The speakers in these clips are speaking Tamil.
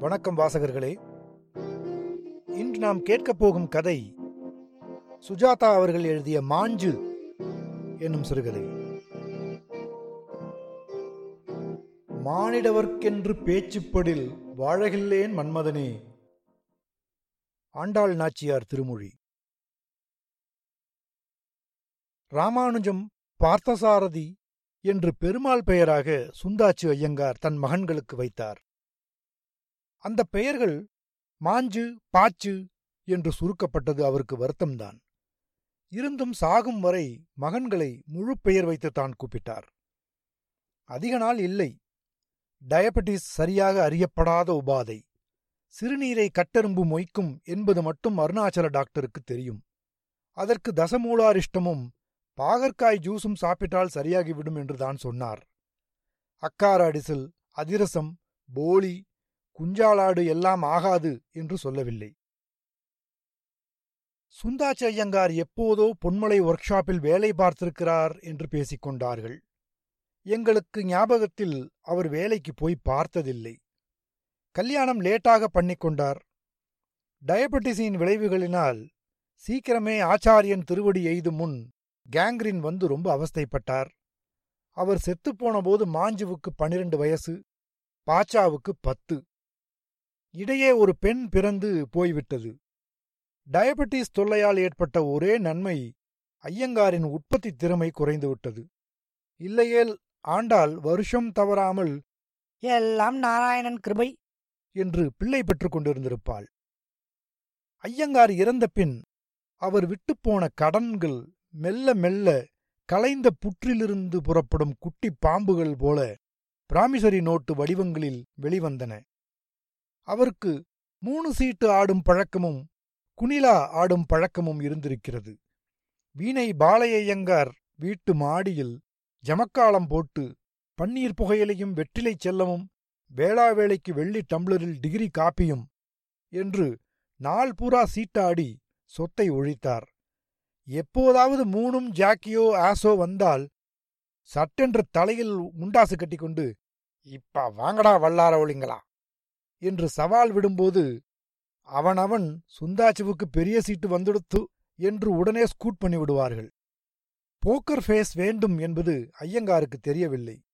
வணக்கம் வாசகர்களே. இன்று நாம் கேட்கப் போகும் கதை சுஜாதா அவர்கள் எழுதிய மாஞ்சு என்னும் சிறுகதை. மானிடவர்க்கென்று பேச்சுப்படில் வாழகில்லேன் மன்மதனே. ஆண்டாள் நாச்சியார் திருமொழி. ராமானுஜம் பார்த்தசாரதி என்று பெருமாள் பெயராக சுந்தாச்சி ஐயங்கார் தன் மகன்களுக்கு வைத்தார். அந்த பெயர்கள் மாஞ்சு பாச்சு என்று சுருக்கப்பட்டது அவருக்கு வருத்தம்தான். இருந்தும் சாகும் வரை மகன்களை முழு பெயர் வைத்து தான் கூப்பிட்டார். அதிக நாள் இல்லை. டயபெட்டிஸ் சரியாக அறியப்படாத உபாதை. சிறுநீரை கட்டெரும்பு மொய்க்கும் என்பது மட்டும் அருணாச்சல டாக்டருக்கு தெரியும். அதற்கு தசமூலாரிஷ்டமும் பாகற்காய் ஜூஸும் சாப்பிட்டால் சரியாகிவிடும் என்று தான் சொன்னார். அக்கார அடிசில் அதிரசம் போலி குஞ்சாலாடு எல்லாம் ஆகாது என்று சொல்லவில்லை. சுந்தாச்சி ஐயங்கார் எப்போதோ பொன்மலை ஒர்க் ஷாப்பில் வேலை பார்த்திருக்கிறார் என்று பேசிக் கொண்டார்கள். எங்களுக்கு ஞாபகத்தில் அவர் வேலைக்கு போய் பார்த்ததில்லை. கல்யாணம் லேட்டாக பண்ணிக்கொண்டார் டயபெட்டிஸின் விளைவுகளினால் சீக்கிரமே ஆச்சாரியன் திருவடி எய்து முன் கேங்க்ரின் வந்து ரொம்ப அவஸ்தைப்பட்டார். அவர் செத்துப்போன போது மாஞ்சுவுக்கு பன்னிரண்டு வயசு பாச்சாவுக்கு பத்து. இடையே ஒரு பெண் பிறந்து போய்விட்டது. டயபெட்டிஸ் தொல்லையால் ஏற்பட்ட ஒரே நன்மை ஐயங்காரின் உற்பத்தி திறமை குறைந்துவிட்டது. இல்லையேல் ஆண்டாள் வருஷம் தவறாமல் எல்லாம் நாராயணன் கிருபை. என்று பிள்ளை பெற்றுக் கொண்டிருந்திருப்பாள். ஐயங்கார் இறந்த பின் அவர் விட்டுப்போன கடன்கள் மெல்ல மெல்ல கலைந்த புற்றிலிருந்து புறப்படும் குட்டி பாம்புகள் போல பிராமிசரி நோட்டு வடிவங்களில் வெளிவந்தன. அவருக்கு மூணு சீட்டு ஆடும் பழக்கமும் குனிலா ஆடும் பழக்கமும் இருந்திருக்கிறது. வீணை பாலையையங்கார் வீட்டு மாடியில் ஜமக்காலம் போட்டு பன்னீர் புகையிலையும் வெற்றிலைச் செல்லமும் வேளாவேளைக்கு வெள்ளி டம்ளரில் டிகிரி காப்பியும் என்று நாள் பூரா சீட்டாடி சொத்தை ஒழித்தார். எப்போதாவது மூணும் ஜாக்கியோ ஆசோ வந்தால் சட்டென்று தலையில் முண்டாசு கட்டிக்கொண்டு இப்ப வாங்கடா வல்லார ஒளிங்களா? என்று சவால் விடும்போது அவனவன் சுந்தாச்சுவுக்கு பெரிய சீட்டு வந்துடுத்து என்று உடனே ஸ்கூட் பண்ணிவிடுவார்கள். போக்கர் ஃபேஸ் வேண்டும் என்பது ஐயங்காருக்கு தெரியவில்லை.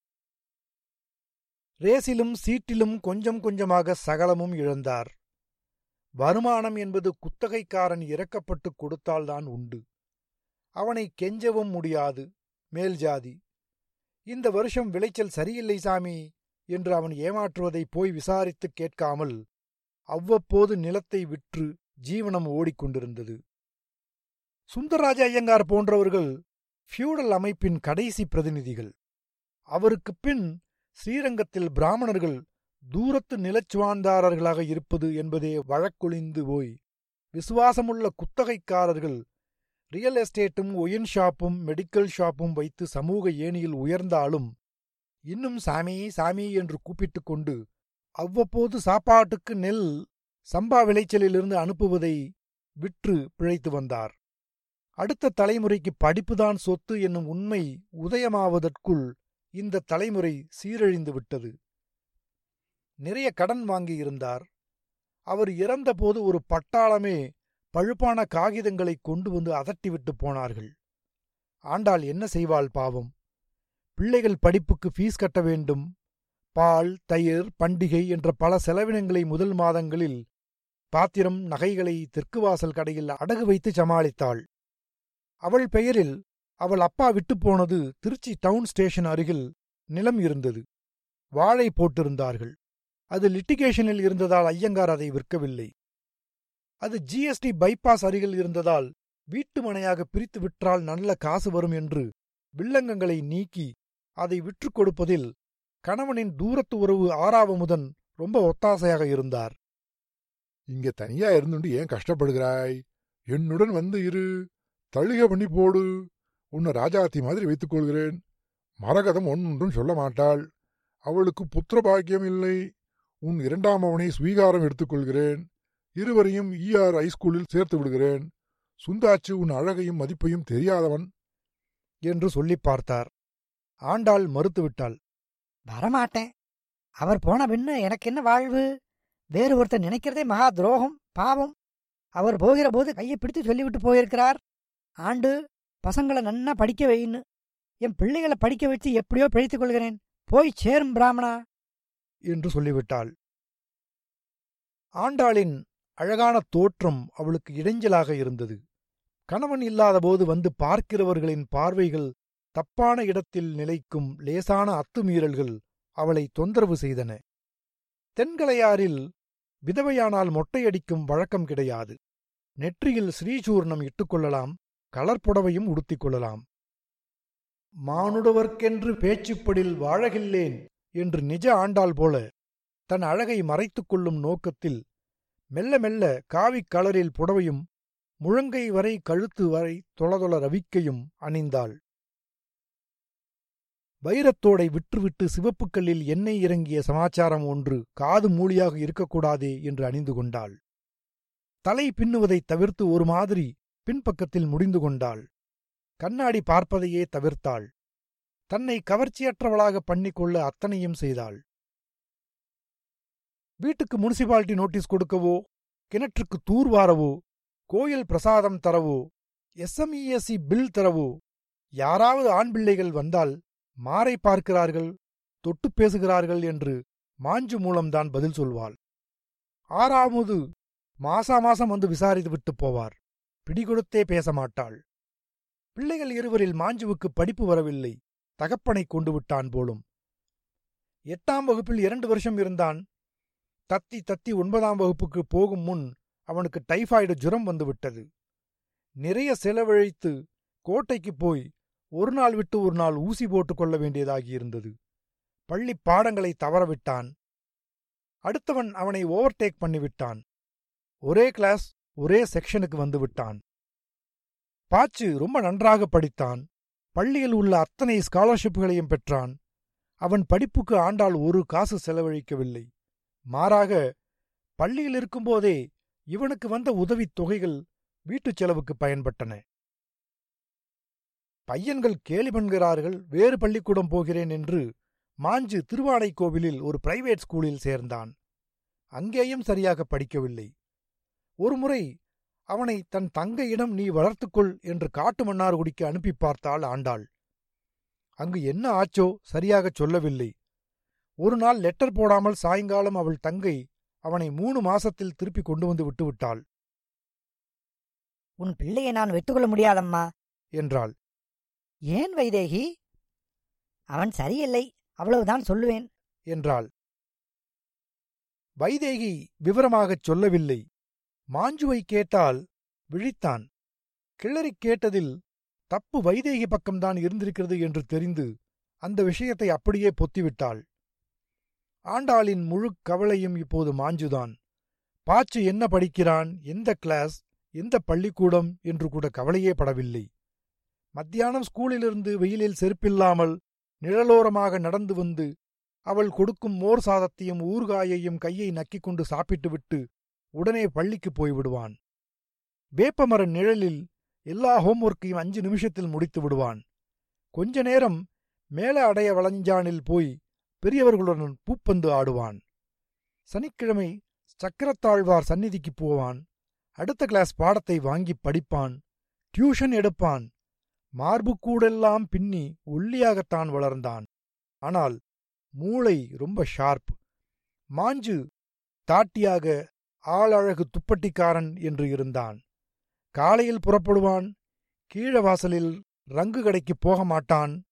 ரேசிலும் சீட்டிலும் கொஞ்சம் கொஞ்சமாக சகலமும் இழந்தார். வருமானம் என்பது குத்தகைக்காரன் இறக்கப்பட்டு கொடுத்தால்தான் உண்டு. அவனை கெஞ்சவும் முடியாது மேல் ஜாதி. இந்த வருஷம் விளைச்சல் சரியில்லை சாமி. என்று அவன் ஏமாற்றுவதை போய் விசாரித்துக் கேட்காமல் அவ்வப்போது நிலத்தை விற்று ஜீவனம் ஓடிக்கொண்டிருந்தது. சுந்தரராஜ ஐயங்கார் போன்றவர்கள் ஃபியூடல் அமைப்பின் கடைசி பிரதிநிதிகள். அவருக்குப் பின் ஸ்ரீரங்கத்தில் பிராமணர்கள் தூரத்து நிலச்சுவாந்தாரர்களாக இருப்பது என்பதே வழக்கொழிந்து போய் விசுவாசமுள்ள குத்தகைக்காரர்கள் ரியல் எஸ்டேட்டும் ஒயின் ஷாப்பும் மெடிக்கல் ஷாப்பும் வைத்து சமூக ஏணியில் உயர்ந்தாலும் இன்னும் சாமி சாமி என்று கூப்பிட்டுக் கொண்டு அவ்வப்போது சாப்பாட்டுக்கு நெல் சம்பா விளைச்சலிலிருந்து அனுப்புவதை விற்று பிழைத்து வந்தார். அடுத்த தலைமுறைக்கு படிப்புதான் சொத்து என்னும் உண்மை உதயமாவதற்குள் இந்த தலைமுறை சீரழிந்து விட்டது. நிறைய கடன் வாங்கியிருந்தார் அவர் இறந்தபோது ஒரு பட்டாளமே பழுப்பான காகிதங்களை கொண்டு வந்து அதட்டிவிட்டு போனார்கள். ஆண்டாள் என்ன செய்வாள் பாவம்? பிள்ளைகள் படிப்புக்கு ஃபீஸ் கட்ட வேண்டும். பால் தயிர் பண்டிகை என்ற பல செலவினங்களை முதல் மாதங்களில் பாத்திரம் நகைகளை தெற்கு வாசல் கடையில் அடகு வைத்து சமாளித்தாள். அவள் பெயரில் அவள் அப்பா விட்டுப் போனது திருச்சி டவுன் ஸ்டேஷன் அருகில் நிலம் இருந்தது. வாழை போட்டிருந்தார்கள். அது லிட்டிகேஷனில் இருந்ததால் ஐயங்கார் அதை விற்கவில்லை. அது ஜிஎஸ்டி பைபாஸ் அருகில் இருந்ததால் வீட்டு மனையாக பிரித்து விற்றால் நல்ல காசு வரும் என்று வில்லங்கங்களை நீக்கி அதை விற்றுக் கொடுப்பதில் கணவனின் தூரத்து உறவு ஆறாவமுதன் ரொம்ப ஒத்தாசையாக இருந்தார். இங்க தனியா இருந்துண்டு ஏன் கஷ்டப்படுகிறாய்? என்னுடன் வந்து இரு. தழுக பண்ணி போடு. உன்னை ராஜாத்தி மாதிரி வைத்துக் கொள்கிறேன். மரகதம் ஒன்றும் சொல்ல மாட்டாள். அவளுக்கு புத்திர பாக்கியம் இல்லை. உன் இரண்டாம் அவனை ஸ்வீகாரம் எடுத்துக்கொள்கிறேன் இருவரையும் ஈஆர் ஹைஸ்கூலில் சேர்த்து விடுகிறேன். சுந்தாச்சு உன் அழகையும் மதிப்பையும் தெரியாதவன். என்று சொல்லிப் பார்த்தார். ஆண்டாள் மறுத்துவிட்டாள். வரமாட்டேன். அவர் போன பின்ன எனக்கு என்ன வாழ்வு? வேறு ஒருத்தர் நினைக்கிறதே மகா துரோகம் பாவம். அவர் போகிற போது கையை பிடித்து சொல்லிவிட்டு போயிருக்கிறார். ஆண்டு பசங்களை நன்னா படிக்க வைன்னு. என் பிள்ளைகளை படிக்க வச்சு எப்படியோ பிழைத்துக் கொள்கிறேன். போய் சேரும் பிராமணா. என்று சொல்லிவிட்டாள். ஆண்டாளின் அழகான தோற்றம் அவளுக்கு இடைஞ்சலாக இருந்தது. கணவன் இல்லாதபோது வந்து பார்க்கிறவர்களின் பார்வைகள் தப்பான இடத்தில் நிலைக்கும் லேசான அத்துமீறல்கள் அவளை தொந்தரவு செய்தன. தென்கலையாரில் விதவையானால் மொட்டையடிக்கும் வழக்கம் கிடையாது. நெற்றியில் ஸ்ரீசூர்ணம் இட்டுக்கொள்ளலாம் கலர்புடவையும் உடுத்திக் கொள்ளலாம். மானுடவர்க்கென்று பேச்சுப்படில் வாழகில்லேன் என்று நிஜ ஆண்டாள் போல தன் அழகை மறைத்துக் கொள்ளும் நோக்கத்தில் மெல்ல மெல்ல காவிக் கலரில் புடவையும் முழங்கை வரை கழுத்து வரை தொளதொள ரவிக்கையும் அணிந்தாள். வைரத்தோடை விற்றுவிட்டு சிவப்புக்கல்லில் எண்ணெய் இறங்கிய சமாச்சாரம் ஒன்று காது மூலியாக இருக்கக்கூடாதே என்று அணிந்து கொண்டாள். தலை பின்னுவதைத் தவிர்த்து ஒரு மாதிரி பின்பக்கத்தில் முடிந்து கொண்டாள். கண்ணாடி பார்ப்பதையே தவிர்த்தாள். தன்னை கவர்ச்சியற்றவளாக பண்ணிக்கொள்ள அத்தனையும் செய்தாள். வீட்டுக்கு முனிசிபாலிட்டி நோட்டீஸ் கொடுக்கவோ கிணற்றுக்கு தூர்வாரவோ கோயில் பிரசாதம் தரவோ எஸ்எம்இஎஸ்சி பில் தரவோ யாராவது ஆண் பிள்ளைகள் வந்தால் மாரை பார்க்கிறார்கள் தொட்டு பேசுகிறார்கள் என்று மாஞ்சு மூலம்தான் பதில் சொல்வாள். ஆறாவது மாசா மாசம் வந்து விசாரித்து விட்டு போவார். பிடிகொடுத்தே பேச மாட்டாள். பிள்ளைகள் இருவரில் மாஞ்சுவுக்கு படிப்பு வரவில்லை தகப்பனை கொண்டு விட்டான் போலும். எட்டாம் வகுப்பில் இரண்டு வருஷம் இருந்தான். தத்தி தத்தி ஒன்பதாம் வகுப்புக்கு போகும் முன் அவனுக்கு டைபாய்டு ஜுரம் வந்துவிட்டது நிறைய செலவழித்து கோட்டைக்கு போய் ஒரு நாள் விட்டு ஒரு நாள் ஊசி போட்டுக் கொள்ள வேண்டியதாகியிருந்தது பள்ளி பாடங்களை தவறவிட்டான். அடுத்தவன் அவனை ஓவர்டேக் பண்ணிவிட்டான் ஒரே கிளாஸ் ஒரே செக்ஷனுக்கு வந்து விட்டான். பாச்சு ரொம்ப நன்றாக படித்தான். பள்ளியில் உள்ள அத்தனை ஸ்காலர்ஷிப்களையும் பெற்றான். அவன் படிப்புக்கு ஆண்டால் ஒரு காசு செலவழிக்கவில்லை. மாறாக பள்ளியில் இருக்கும்போதே இவனுக்கு வந்த உதவித் தொகைகள் வீட்டுச் செலவுக்கு பயன்பட்டன. பையன்கள் கேலி பண்கிறார்கள் வேறு பள்ளிக்கூடம் போகிறேன் என்று மாஞ்சு திருவானைக்கோவிலில் ஒரு பிரைவேட் ஸ்கூலில் சேர்ந்தான். அங்கேயும் சரியாக படிக்கவில்லை. ஒருமுறை அவனை தன் தங்கையிடம் நீ வளர்த்துக்கொள் என்று காட்டு மன்னார்குடிக்கு அனுப்பி பார்த்தாள் ஆண்டாள். அங்கு என்ன ஆச்சோ சரியாகச் சொல்லவில்லை. ஒரு நாள் லெட்டர் போடாமல் சாயங்காலம் அவள் தங்கை அவனை மூணு மாசத்தில் திருப்பி கொண்டு வந்து விட்டுவிட்டாள் உன் பிள்ளையை நான் வெட்டுக்கொள்ள முடியாதம்மா என்றாள். ஏன் வைதேகி? அவன் சரியில்லை. அவ்வளவுதான் சொல்லுவேன். என்றாள். வைதேகி விவரமாகச் சொல்லவில்லை. மாஞ்சுவை கேட்டால் விழித்தான். கிளறி கேட்டதில் தப்பு வைதேகி பக்கம்தான் இருந்திருக்கிறது என்று தெரிந்து அந்த விஷயத்தை அப்படியே பொத்திவிட்டாள். ஆண்டாளின் முழு கவலையும் இப்போது மாஞ்சுதான். பாச்சு என்ன படிக்கிறான்? எந்த கிளாஸ் எந்த பள்ளிக்கூடம்? என்று கூட கவலையே படவில்லை. மத்தியானம் ஸ்கூலிலிருந்து வெயிலில் செருப்பில்லாமல் நிழலோரமாக நடந்து வந்து அவள் கொடுக்கும் மோர் சாதத்தையும் ஊறுகாயையும் கையை நக்கிக் கொண்டு சாப்பிட்டுவிட்டு உடனே பள்ளிக்கு போய்விடுவான் வேப்பமர நிழலில் எல்லா ஹோம்ஒர்க்கையும் அஞ்சு நிமிஷத்தில் முடித்து விடுவான். கொஞ்ச நேரம் மேல அடைய வளஞ்சானில் போய் பெரியவர்களுடன் பூப்பந்து ஆடுவான். சனிக்கிழமை சக்கரத்தாழ்வார் சந்நிதிக்கு போவான். அடுத்த கிளாஸ் பாடத்தை வாங்கி படிப்பான். டியூஷன் எடுப்பான். மார்புக்கூடெல்லாம் பின்னி ஒல்லியாகத்தான் வளர்ந்தான். ஆனால் மூளை ரொம்ப ஷார்ப். மாஞ்சு தாட்டியாக ஆளழகு துப்பட்டிக்காரன் என்று இருந்தான். காலையில் புறப்படுவான் கீழ வாசலில் ரங்கு கடைக்குப் போக மாட்டான்.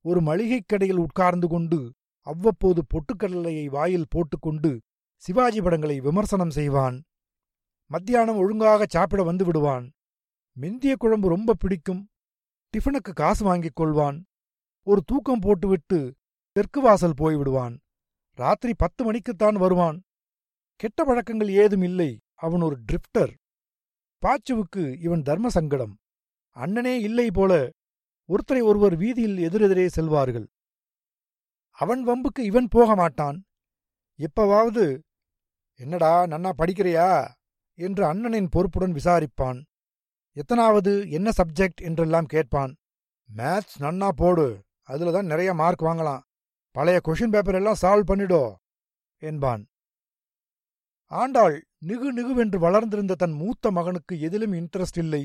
ஒரு மளிகைக் கடையில் உட்கார்ந்து கொண்டு அவ்வப்போது பொட்டுக்கடலையை வாயில் போட்டுக்கொண்டு சிவாஜி படங்களை விமர்சனம் செய்வான். மத்தியானம் ஒழுங்காக சாப்பிட வந்து விடுவான். மெந்திய குழம்பு ரொம்ப பிடிக்கும். டிஃபனுக்கு காசு வாங்கிக் கொள்வான். ஒரு தூக்கம் போட்டுவிட்டு தெற்கு வாசல் போய்விடுவான். ராத்திரி பத்து மணிக்குத்தான் வருவான். கெட்ட பழக்கங்கள் ஏதும் இல்லை. அவன் ஒரு ட்ரிஃப்டர் பாச்சுவுக்கு இவன் தர்ம சங்கடம். அண்ணனே இல்லை போல ஒருத்தரை ஒருவர் வீதியில் எதிரெதிரே செல்வார்கள். அவன் வம்புக்கு இவன் போக மாட்டான். எப்பவாவது என்னடா நன்னா படிக்கிறியா? என்று அண்ணனின் பொறுப்புடன் விசாரிப்பான். எத்தனாவது என்ன சப்ஜெக்ட் என்றெல்லாம் கேட்பான். மேத்ஸ் நன்னா போடு அதுல தான் நிறைய மார்க் வாங்கலாம். பழைய கொஷின் பேப்பர் எல்லாம் சால்வ் பண்ணிடோ என்பான். ஆண்டாள் நிகு நிகுவென்று வளர்ந்திருந்த தன் மூத்த மகனுக்கு எதிலும் இன்ட்ரெஸ்ட் இல்லை.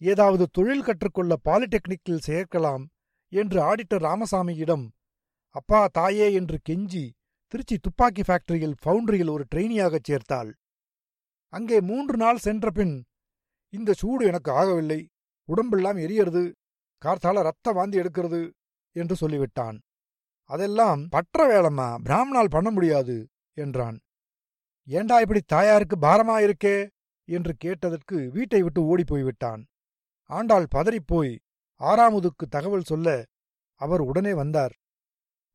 ஏதாவது தொழில் கற்றுக்கொள்ள பாலிடெக்னிக்கில் சேர்க்கலாம் என்று ஆடிட்டர் ராமசாமியிடம் அப்பா தாயே என்று கெஞ்சி திருச்சி துப்பாக்கி ஃபேக்டரியில் ஃபவுண்டரியில் ஒரு ட்ரெயினியாகச் சேர்த்தாள். அங்கே மூன்று நாள் சென்ற பின் இந்த சூடு எனக்கு ஆகவில்லை. உடம்பெல்லாம் எரியறது. கார்த்தால ரத்த வாந்தி எடுக்கிறது என்று சொல்லிவிட்டான். அதெல்லாம் பற்ற வேலம்மா. பிராமணால் பண்ண முடியாது என்றான். ஏண்டா இப்படி தாயாருக்கு பாரமா இருக்கே என்று கேட்டதற்கு வீட்டை விட்டு ஓடிப்போய்விட்டான். ஆண்டாள் பதறிப்போய் ஆறாமுதுக்கு தகவல் சொல்ல அவர் உடனே வந்தார்.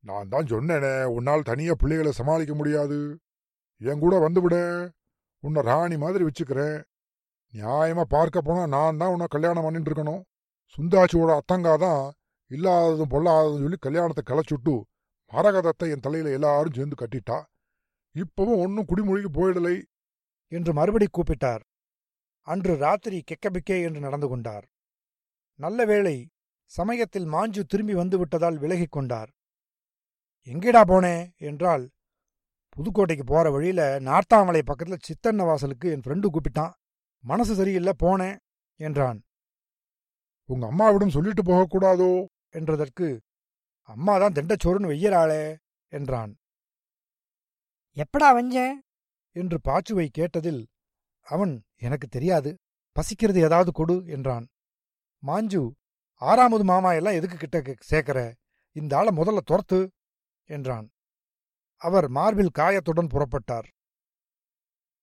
நான் தான் சொன்னேனே உன்னால் தனியா பிள்ளைகளை சமாளிக்க முடியாது. என் கூட வந்துவிட. உன்னை ராணி மாதிரி வச்சுக்கிறேன். நியாயமாக பார்க்க போனால் நான் தான் உன்னை கல்யாணம் பண்ணிட்டு இருக்கணும். சுந்தாச்சியோட அத்தங்கா தான் இல்லாததும் பொல்லாததும் சொல்லி கல்யாணத்தை களைச்சுட்டு மரகதத்தை என் தலையில் எல்லாரும் சேர்ந்து கட்டிட்டா. இப்பவும் ஒன்றும் குடிமொழிக்கு போயிடலை என்று மறுபடி கூப்பிட்டார். அன்று ராத்திரி கெக்கபிக்கே என்று நடந்து கொண்டார். நல்ல வேளை சமயத்தில் மாஞ்சு திரும்பி வந்துவிட்டதால் விலகிக் கொண்டார். எங்கேடா போனே? என்றால் புதுக்கோட்டைக்கு போகிற வழியில நார்த்தாமலை பக்கத்தில் சித்தன்ன வாசலுக்கு என் ஃப்ரெண்டு கூப்பிட்டான். மனசு சரியில்லை போனேன் என்றான். உங்க அம்மாவிடம் சொல்லிட்டு போகக்கூடாதோ? என்றதற்கு அம்மா தான் திண்டச்சோறுன்னு வெய்யறாளே என்றான். எப்படா வஞ்சேன்? என்று பாச்சுவை கேட்டதில் அவன் எனக்கு தெரியாது பசிக்கிறது ஏதாவது கொடு என்றான். மாஞ்சு ஆறாமது மாமா எல்லாம் எதுக்கு கிட்ட சேர்க்கற இந்த ஆளை முதல்ல துரத்து என்றான். அவர் மார்பில் காயத்துடன் புறப்பட்டார்.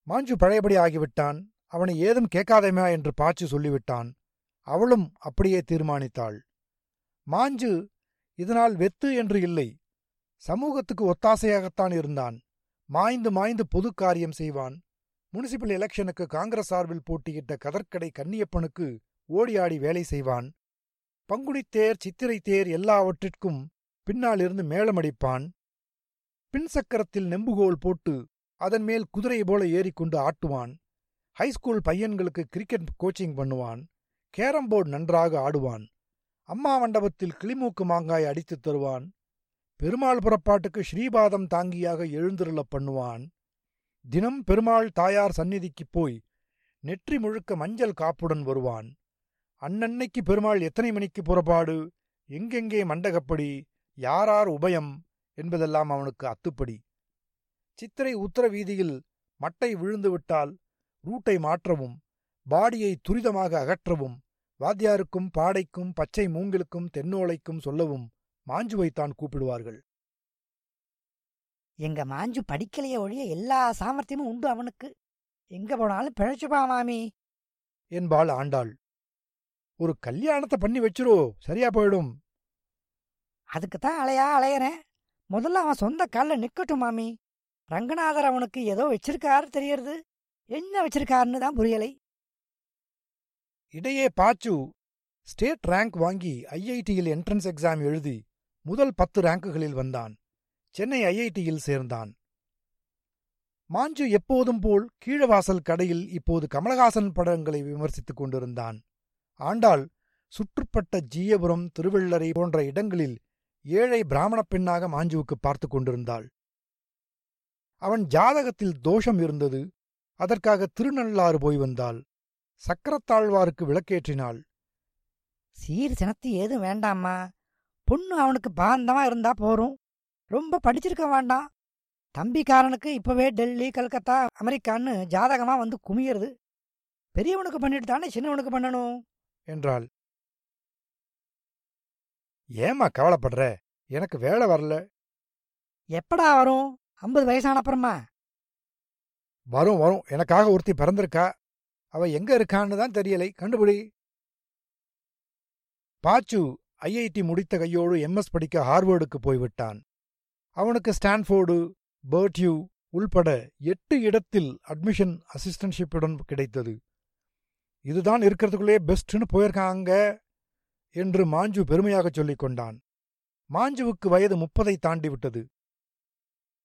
மாஞ்சு பழையபடி ஆகிவிட்டான். அவனை ஏதும் கேட்காதேமா என்று பாச்சு சொல்லிவிட்டான். அவளும் அப்படியே தீர்மானித்தாள். மாஞ்சு இதனால் வெத்து என்று இல்லை. சமூகத்துக்கு ஒத்தாசையாகத்தான் இருந்தான். மாய்ந்து மாய்ந்து பொது காரியம் செய்வான். முனிசிபல் எலெக்ஷனுக்கு காங்கிரஸ் சார்பில் போட்டியிட்ட கதற்கடை கன்னியப்பனுக்கு ஓடியாடி வேலை செய்வான். பங்குனித் தேர் சித்திரை தேர் எல்லாவற்றிற்கும் பின்னால் இருந்து மேளமடிப்பான். பின் சக்கரத்தில் நெம்புகோல் போட்டு அதன் மேல் குதிரை போல ஏறிக்கொண்டு ஆட்டுவான். ஹைஸ்கூல் பையன்களுக்கு கிரிக்கெட் கோச்சிங் பண்ணுவான். கேரம் போர்டு நன்றாக ஆடுவான். அம்மா மண்டபத்தில் கிளிமூக்கு மாங்காய் அடித்துத் தருவான். பெருமாள் புறப்பாட்டுக்கு ஸ்ரீபாதம் தாங்கியாக எழுந்திருள பண்ணுவான். தினம் பெருமாள் தாயார் சந்நிதிக்குப் போய் நெற்றி முழுக்க மஞ்சள் காப்புடன் வருவான். அன்னன்னைக்கு பெருமாள் எத்தனை மணிக்கு புறப்பாடு? எங்கெங்கே மண்டகப்படி? யாரார் உபயம்? என்பதெல்லாம் அவனுக்கு அத்துப்படி. சித்திரை உத்தர வீதியில் மட்டை விழுந்துவிட்டால் ரூட்டை மாற்றவும் பாடியை துரிதமாக அகற்றவும் வாத்தியாருக்கும் பாடைக்கும் பச்சை மூங்கிலுக்கும் தென்னோலைக்கும் சொல்லவும் மாஞ்சுவைத்தான் கூப்பிடுவார்கள். எங்க மாஞ்சு படிக்கலையே ஒழிய எல்லா சாமர்த்தியமும் உண்டு அவனுக்கு. எங்க போனாலும் பிழைச்சுப்பா மாமி. என்பாள் ஆண்டாள். ஒரு கல்யாணத்தை பண்ணி வச்சிரோ சரியா போயிடும். அதுக்குத்தான் அலையா அலையறேன் முதல்ல அவன் சொந்த காலில் நிக்கட்டும் மாமி. ரங்கநாதர் அவனுக்கு ஏதோ வச்சிருக்காரு தெரியறது. என்ன வச்சிருக்காருன்னு தான் புரியலை. இடையே பாச்சு ஸ்டேட் ரேங்க் வாங்கி ஐஐடியில் என்ட்ரன்ஸ் எக்ஸாம் எழுதி முதல் பத்து ரேங்குகளில் வந்தான். சென்னை ஐஐடியில் சேர்ந்தான். மாஞ்சு எப்போதும் போல் கீழவாசல் கடையில் இப்போது கமலஹாசன் படங்களை விமர்சித்துக் கொண்டிருந்தான். ஆண்டாள் சுற்றுப்பட்ட ஜீயபுரம் திருவள்ளரை போன்ற இடங்களில் ஏழை பிராமணப் பெண்ணாக மாஞ்சுவுக்கு பார்த்து கொண்டிருந்தாள். அவன் ஜாதகத்தில் தோஷம் இருந்தது. அதற்காக திருநள்ளாறு போய் வந்தாள். சக்கரத்தாழ்வாருக்கு விளக்கேற்றினாள். சீர் சினத்து ஏதும் வேண்டாம்மா. பொண்ணு அவனுக்கு பாந்தமா இருந்தா போரும். ரொம்ப படிச்சிருக்க வேண்டாம். தம்பிக்காரனுக்கு இப்பவே டெல்லி கல்கத்தா அமெரிக்கான்னு ஜாதகமா வந்து குமியறது. பெரியவனுக்கு பண்ணிட்டு தானே சின்னவனுக்கு பண்ணணும்? என்றாள். ஏம்மா கவலைப்படுற? எனக்கு வேலை வரல. எப்படா வரும்? ஐம்பது வயசான அப்புறமா? வரும் வரும். எனக்காக ஒருத்தி பிறந்திருக்கா? அவ எங்க இருக்கான்னு தான் தெரியலை. கண்டுபிடி. பாச்சு ஐஐடி முடித்த கையோடு எம்எஸ் படிக்க ஹார்வர்டுக்கு போய்விட்டான். அவனுக்கு ஸ்டான்ஃபோர்டு பர்ட்யூ உள்பட எட்டு இடத்தில் அட்மிஷன் அசிஸ்டன்ஷிப்புடன் கிடைத்தது. இதுதான் இருக்கிறதுக்குள்ளே பெஸ்ட்னு போயிருக்காங்க என்று மாஞ்சு பெருமையாகச் சொல்லிக் கொண்டான். மாஞ்சுவுக்கு வயது முப்பதை தாண்டி விட்டது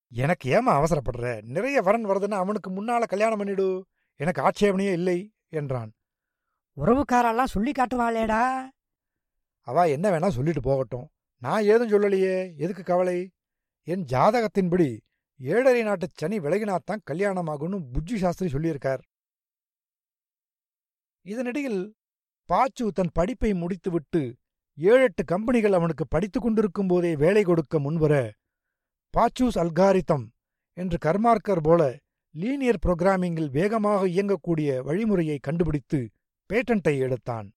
எனக்கு ஏமா அவசரப்படுற? நிறைய வரன் வருதுன்னா அவனுக்கு முன்னால கல்யாணம் பண்ணிடு. எனக்கு ஆட்சேபனையே இல்லை என்றான். உறவுக்காரெல்லாம் சொல்லி காட்டுவாளேடா. அவ என்ன வேணா சொல்லிட்டு போகட்டும். நான் ஏதும் சொல்லலையே. எதுக்கு கவலை? என் ஜாதகத்தின்படி ஏழரை நாட்டு சனி விலகினாத்தான் கல்யாணம் ஆகும்னு புஜ்ஜி சாஸ்திரி சொல்லியிருக்கார். இதனிடையில் பாச்சு தன் படிப்பை முடித்துவிட்டு ஏழெட்டு கம்பெனிகள் அவனுக்கு படித்துக் கொண்டிருக்கும் போதே வேலை கொடுக்க முன்வர பாச்சூஸ் அல்காரிதம் என்று கர்மார்க்கர் போல லீனியர் புரோகிராமிங்கில் வேகமாக இயங்கக்கூடிய வழிமுறையை கண்டுபிடித்து பேட்டண்டை எடுத்தான்.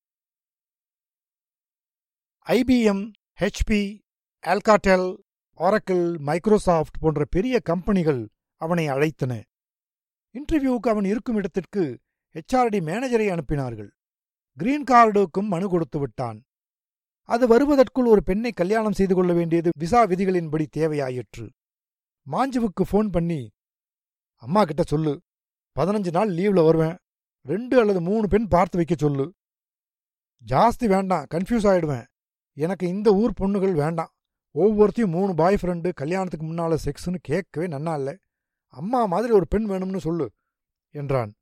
IBM HP Alcatel Oracle Microsoft போன்ற பெரிய கம்பெனிகள் அவனை அழைத்தன. இன்டர்வியூவுக்கு அவன் இருக்கும் இடத்திற்கு ஹெச்ஆர்டி மேனேஜரை அனுப்பினார்கள். கிரீன் கார்டுக்கும் மனு கொடுத்து விட்டான். அது வருவதற்குள் ஒரு பெண்ணை கல்யாணம் செய்து கொள்ள வேண்டியது விசா விதிகளின்படி தேவையாயிற்று. மாஞ்சுவுக்கு ஃபோன் பண்ணி அம்மா கிட்ட சொல்லு. பதினஞ்சு நாள் லீவ்ல வருவேன். ரெண்டு அல்லது மூணு பெண் பார்த்து வைக்க சொல்லு. ஜாஸ்தி வேண்டாம் கன்ஃபியூஸ் ஆயிடுவேன். எனக்கு இந்த ஊர் பொண்ணுகள் வேண்டாம். ஒவ்வொருத்தையும் மூணு பாய் ஃப்ரெண்டு கல்யாணத்துக்கு முன்னால செக்ஸ்னு கேட்கவே நன்னா இல்லை. அம்மா மாதிரி ஒரு பெண் வேணும்னு சொல்லு என்றான்.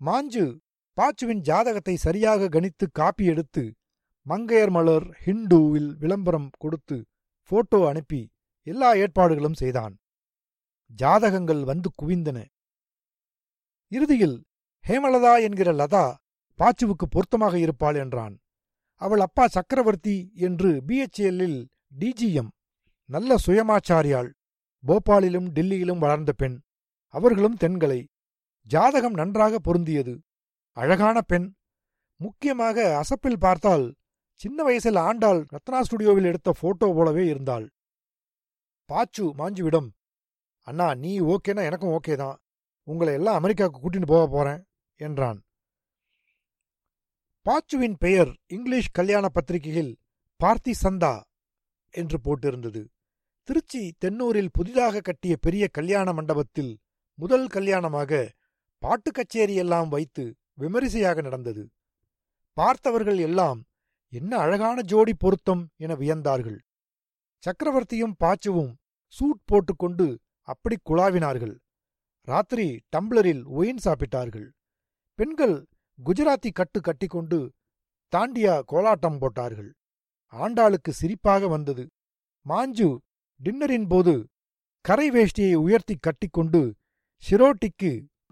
மாஞ்சு பாச்சுவின் ஜாதகத்தை சரியாக கணித்து காப்பி எடுத்து மங்கையர் மலர் ஹிண்டுவில் விளம்பரம் கொடுத்து போட்டோ அனுப்பி எல்லா ஏற்பாடுகளும் செய்தான். ஜாதகங்கள் வந்து குவிந்தன. இறுதியில் ஹேமலதா என்கிற லதா பாச்சுவுக்கு பொருத்தமாக இருப்பாள் என்றான். அவள் அப்பா சக்கரவர்த்தி என்று பிஎச்எல்லில் டிஜிஎம் நல்ல சுயமாச்சாரியாள். போபாலிலும் டில்லியிலும் வளர்ந்த பெண். அவர்களும் தென்களை ஜாதகம் நன்றாக பொருந்தியது. அழகான பெண். முக்கியமாக அசப்பில் பார்த்தால் சின்ன வயசில் ஆண்டாள் ரத்னா ஸ்டுடியோவில் எடுத்த போட்டோ போலவே இருந்தாள். பாச்சு மாஞ்சுவிடம் அண்ணா நீ ஓகேனா எனக்கும் ஓகே தான். உங்களை எல்லாம் அமெரிக்காவுக்கு கூட்டிட்டு போக போறேன் என்றான். பாச்சுவின் பெயர் இங்கிலீஷ் கல்யாண பத்திரிகையில் பார்த்தி சந்தா என்று போட்டிருந்தது. திருச்சி தென்னூரில் புதிதாக கட்டிய பெரிய கல்யாண மண்டபத்தில் முதல் கல்யாணமாக பாட்டு கச்சேரி எல்லாம் வைத்து விமரிசையாக நடந்தது. பார்த்தவர்கள் எல்லாம் என்ன அழகான ஜோடி பொருத்தம் என வியந்தார்கள். சக்கரவர்த்தியும் பாச்சுவும் சூட் போட்டுக்கொண்டு அப்படி குழாவினார்கள். ராத்திரி டம்ளரில் ஒயின் சாப்பிட்டார்கள். பெண்கள் குஜராத்தி கட்டு கட்டிக்கொண்டு தாண்டியா கோலாட்டம் போட்டார்கள். ஆண்டாளுக்கு சிரிப்பாக வந்தது. மாஞ்சு டின்னரின் போது கரை வேஷ்டியை உயர்த்தி கட்டிக்கொண்டு ஷிரோட்டிக்கு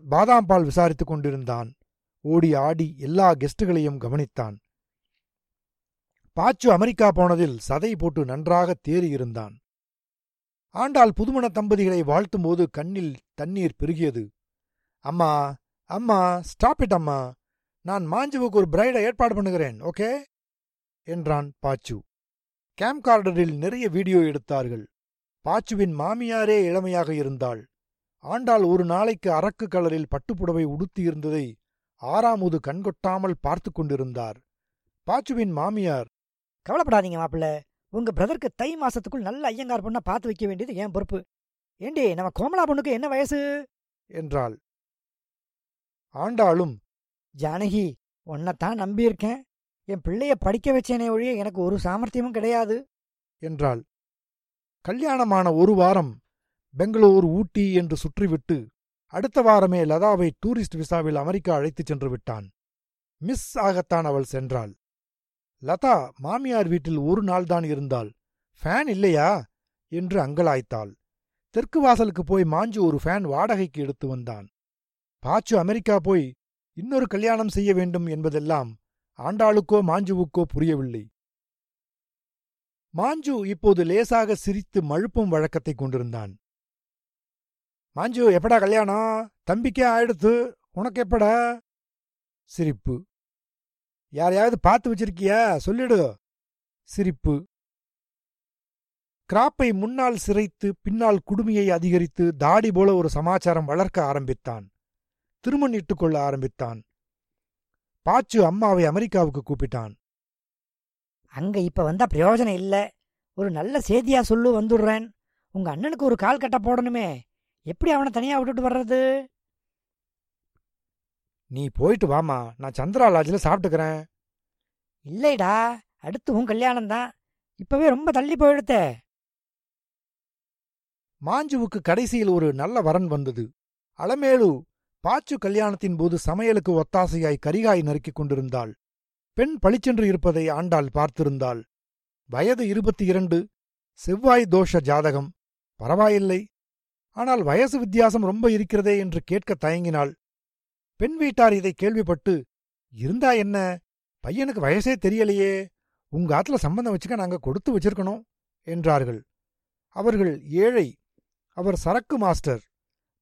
பாதாம் பால் விசாரித்துக் கொண்டிருந்தான். ஓடி ஆடி எல்லா கெஸ்டுகளையும் கவனித்தான். பாச்சு அமெரிக்கா போனதில் சதை போட்டு நன்றாக தேறியிருந்தான். ஆண்டாள் புதுமண தம்பதிகளை வாழ்த்தும்போது கண்ணில் தண்ணீர் பெருகியது. அம்மா அம்மா ஸ்டாப் இட் அம்மா. நான் மாஞ்சுவுக்கு ஒரு பிரைடை ஏற்பாடு பண்ணுகிறேன் ஓகே என்றான் பாச்சு. கேம் கார்டரில் நிறைய வீடியோ எடுத்தார்கள். பாச்சுவின் மாமியாரே இளமையாக இருந்தாள். ஆண்டாள் ஒரு நாளைக்கு அரக்கு கலரில் பட்டுப்புடவை உடுத்தியிருந்ததை ஆறாமுது கண்கொட்டாமல் பார்த்து கொண்டிருந்தார். பாச்சுவின் மாமியார் கவலைப்படாதீங்க மாப்பிள்ள. உங்க பிரதருக்கு தை மாசத்துக்குள் நல்ல ஐயங்கார் பொண்ணை பார்த்து வைக்க வேண்டியது என் பொறுப்பு. ஏண்டி நம்ம கோமலா பொண்ணுக்கு என்ன வயசு? என்றாள். ஆண்டாளும் ஜானகி உன்னைத்தான் நம்பியிருக்கேன். என் பிள்ளைய படிக்க வச்சேனே ஒழிய எனக்கு ஒரு சாமர்த்தியமும் கிடையாது. என்றாள். கல்யாணமான ஒரு வாரம் பெங்களூர் ஊட்டி என்று சுற்றிவிட்டு அடுத்த வாரமே லதாவை டூரிஸ்ட் விசாவில் அமெரிக்கா அழைத்துச் சென்று விட்டான். மிஸ் ஆகத்தான் அவள் சென்றாள். லதா மாமியார் வீட்டில் ஒரு நாள்தான் இருந்தாள். ஃபேன் இல்லையா? என்று அங்கலாய்த்தாள். தெற்கு வாசலுக்கு போய் மாஞ்சு ஒரு ஃபேன் வாடகைக்கு எடுத்து வந்தான். பாச்சு அமெரிக்கா போய் இன்னொரு கல்யாணம் செய்ய வேண்டும் என்பதெல்லாம் ஆண்டாளுக்கோ மாஞ்சுவுக்கோ புரியவில்லை. மாஞ்சு இப்போது லேசாக சிரித்து மழுப்பும் வழக்கத்தை கொண்டிருந்தான். மாஞ்சு எப்படா கல்யாணம்? தம்பிக்கே ஆயிடுத்து உனக்கு எப்படா சிரிப்பு. யாரையாவது பார்த்து வச்சிருக்கியா? சொல்லிடு. சிரிப்பு. கிராப்பை முன்னால் சிரைத்து பின்னால் குடுமையை அதிகரித்து தாடி போல ஒரு சமாச்சாரம் வளர்க்க ஆரம்பித்தான். திருமண் இட்டுக்கொள்ள ஆரம்பித்தான். பாச்சு அம்மாவை அமெரிக்காவுக்கு கூப்பிட்டான். அங்க இப்ப வந்தா பிரயோஜனம் இல்ல. ஒரு நல்ல செய்தியா சொல்லு வந்துடுறேன். உங்க அண்ணனுக்கு ஒரு கால் கட்ட போடணுமே. எப்படி அவனை தனியா விட்டுட்டு வர்றது? நீ போயிட்டு வாமா நான் சந்திரா லாட்ஜில் சாப்பிட்டுக்கிறேன். இல்லைடா. அடுத்து உன் கல்யாணம் தான் இப்பவே ரொம்ப தள்ளி போயிடுத்தே. மாஞ்சுவுக்கு கடைசியில் ஒரு நல்ல வரன் வந்தது. அலமேலு பாச்சு கல்யாணத்தின் போது சமையலுக்கு ஒத்தாசையாய் கரிகாய் நறுக்கிக் கொண்டிருந்தாள். பெண் பளிச்சென்று இருப்பதை ஆண்டாள் பார்த்திருந்தாள். வயது இருபத்தி இரண்டு செவ்வாய் தோஷ ஜாதகம். பரவாயில்லை. ஆனால் வயசு வித்தியாசம் ரொம்ப இருக்கிறதே என்று கேட்க தயங்கினாள். பெண் வீட்டார் இதை கேள்விப்பட்டு இருந்தா என்ன? பையனுக்கு வயசே தெரியலையே. உங்க ஆத்துல சம்பந்தம் வச்சுக்க நாங்க கொடுத்து வச்சிருக்கணும் என்றார்கள். அவர்கள் ஏழை அவர் சரக்கு மாஸ்டர்